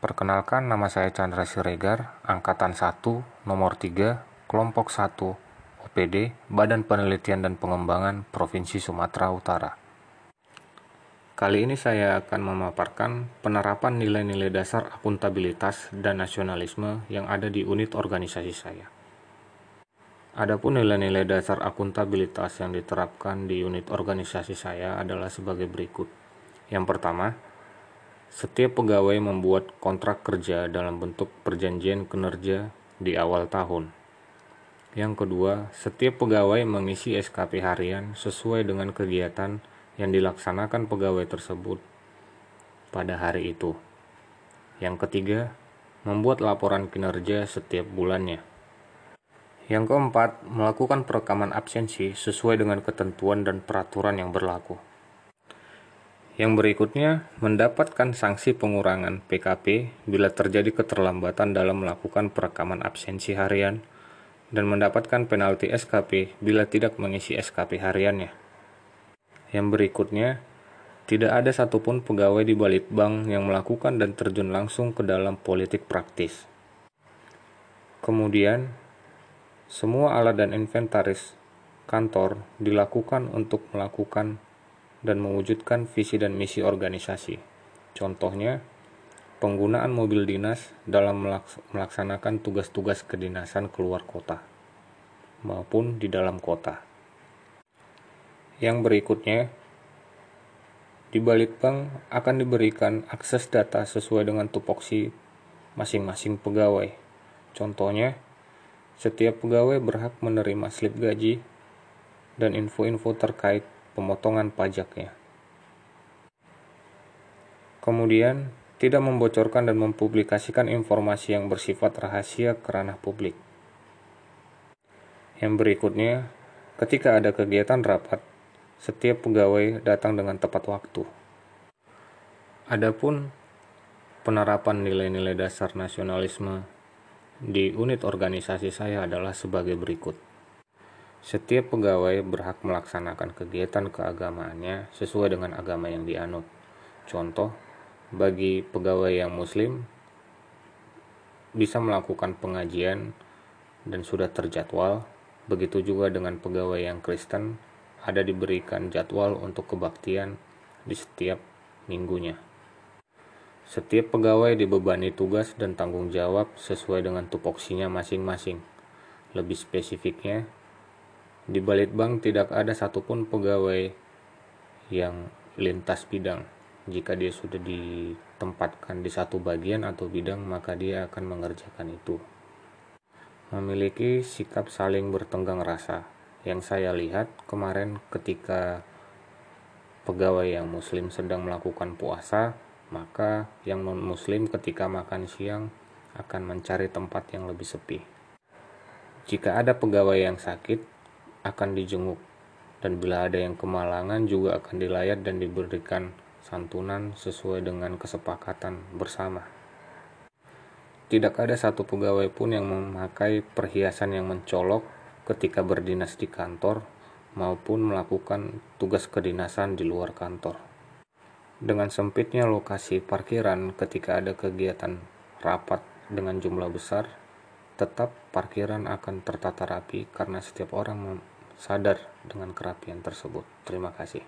Perkenalkan nama saya Chandra Siregar, Angkatan 1, Nomor 3, Kelompok 1, OPD, Badan Penelitian dan Pengembangan Provinsi Sumatera Utara. Kali ini saya akan memaparkan penerapan nilai-nilai dasar akuntabilitas dan nasionalisme yang ada di unit organisasi saya. Adapun nilai-nilai dasar akuntabilitas yang diterapkan di unit organisasi saya adalah sebagai berikut. Yang pertama, setiap pegawai membuat kontrak kerja dalam bentuk perjanjian kinerja di awal tahun. Yang kedua, setiap pegawai mengisi SKP harian sesuai dengan kegiatan yang dilaksanakan pegawai tersebut pada hari itu. Yang ketiga, membuat laporan kinerja setiap bulannya. Yang keempat, melakukan perekaman absensi sesuai dengan ketentuan dan peraturan yang berlaku. Yang berikutnya, mendapatkan sanksi pengurangan PKP bila terjadi keterlambatan dalam melakukan perekaman absensi harian dan mendapatkan penalti SKP bila tidak mengisi SKP hariannya. Yang berikutnya, tidak ada satupun pegawai di Balitbank yang melakukan dan terjun langsung ke dalam politik praktis. Kemudian, semua alat dan inventaris kantor dilakukan untuk melakukan dan mewujudkan visi dan misi organisasi. Contohnya, penggunaan mobil dinas dalam melaksanakan tugas-tugas kedinasan keluar kota maupun di dalam kota. Yang berikutnya, di Balitbank akan diberikan akses data sesuai dengan tupoksi masing-masing pegawai. Contohnya, setiap pegawai berhak menerima slip gaji dan info-info terkait pemotongan pajaknya. Kemudian, tidak membocorkan dan mempublikasikan informasi yang bersifat rahasia ke ranah publik. Yang berikutnya, ketika ada kegiatan rapat, setiap pegawai datang dengan tepat waktu. Adapun penerapan nilai-nilai dasar nasionalisme di unit organisasi saya adalah sebagai berikut. Setiap pegawai berhak melaksanakan kegiatan keagamaannya sesuai dengan agama yang dianut. Contoh, bagi pegawai yang muslim bisa melakukan pengajian dan sudah terjadwal. Begitu juga dengan pegawai yang Kristen ada diberikan jadwal untuk kebaktian di setiap minggunya. Setiap pegawai dibebani tugas dan tanggung jawab sesuai dengan tupoksinya masing-masing. Lebih spesifiknya, di Balitbank tidak ada satupun pegawai yang lintas bidang. Jika dia sudah ditempatkan di satu bagian atau bidang, maka dia akan mengerjakan itu. Memiliki sikap saling bertenggang rasa. Yang saya lihat kemarin ketika pegawai yang muslim sedang melakukan puasa, maka yang non-muslim ketika makan siang akan mencari tempat yang lebih sepi. Jika ada pegawai yang sakit, akan dijenguk, dan bila ada yang kemalangan juga akan dilayat dan diberikan santunan sesuai dengan kesepakatan bersama. Tidak ada satu pegawai pun yang memakai perhiasan yang mencolok ketika berdinas di kantor maupun melakukan tugas kedinasan di luar kantor. Dengan sempitnya lokasi parkiran ketika ada kegiatan rapat dengan jumlah besar, tetap parkiran akan tertata rapi karena setiap orang sadar dengan kerapian tersebut. Terima kasih.